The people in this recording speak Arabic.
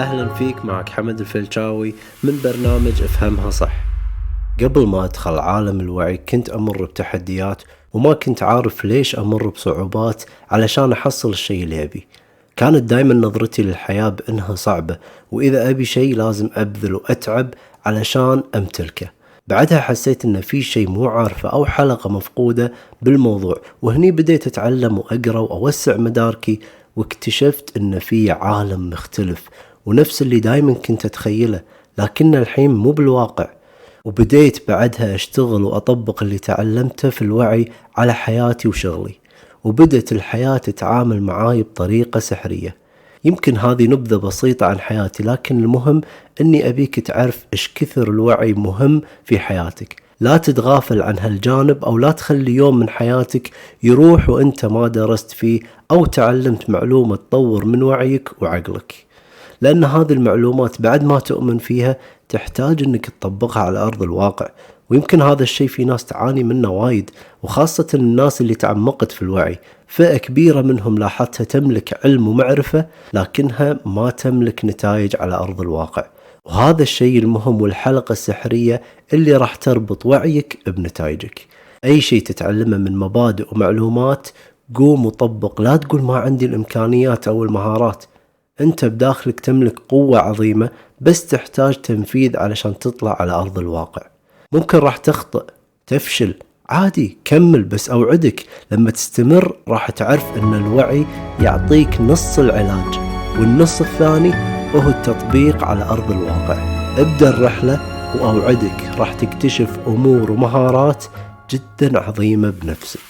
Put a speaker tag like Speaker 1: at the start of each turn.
Speaker 1: أهلا فيك معك حمد الفلشاوي من برنامج أفهمها صح. قبل ما أدخل عالم الوعي كنت أمر بتحديات وما كنت عارف ليش أمر بصعوبات علشان أحصل الشيء اللي أبي. كانت دايما نظرتي للحياة بأنها صعبة وإذا أبي شيء لازم أبذل وأتعب علشان أمتلكه. بعدها حسيت إن في شيء مو عارفه أو حلقة مفقودة بالموضوع وهني بديت أتعلم وأقرأ وأوسع مداركي واكتشفت إن في عالم مختلف ونفس اللي دايما كنت أتخيله لكن الحين مو بالواقع. وبديت بعدها أشتغل وأطبق اللي تعلمته في الوعي على حياتي وشغلي. وبدت الحياة تتعامل معاي بطريقة سحرية. يمكن هذه نبذة بسيطة عن حياتي لكن المهم إني أبيك تعرف إيش كثر الوعي مهم في حياتك. لا تتغافل عن هالجانب أو لا تخلي يوم من حياتك يروح وأنت ما درست فيه أو تعلمت معلومة تطور من وعيك وعقلك. لأن هذه المعلومات بعد ما تؤمن فيها تحتاج إنك تطبقها على أرض الواقع. ويمكن هذا الشيء في ناس تعاني منه وايد وخاصة الناس اللي تعمقت في الوعي. فئة كبيرة منهم لاحظتها تملك علم ومعرفة لكنها ما تملك نتائج على أرض الواقع. وهذا الشيء المهم والحلقة السحرية اللي راح تربط وعيك بنتائجك. أي شيء تتعلمه من مبادئ ومعلومات قوم وطبق. لا تقول ما عندي الإمكانيات أو المهارات. أنت بداخلك تملك قوة عظيمة بس تحتاج تنفيذ علشان تطلع على أرض الواقع. ممكن راح تخطئ تفشل عادي كمل بس أوعدك لما تستمر راح تعرف أن الوعي يعطيك نص العلاج والنص الثاني هو التطبيق على أرض الواقع. ابدأ الرحلة وأوعدك راح تكتشف أمور ومهارات جدا عظيمة بنفسك.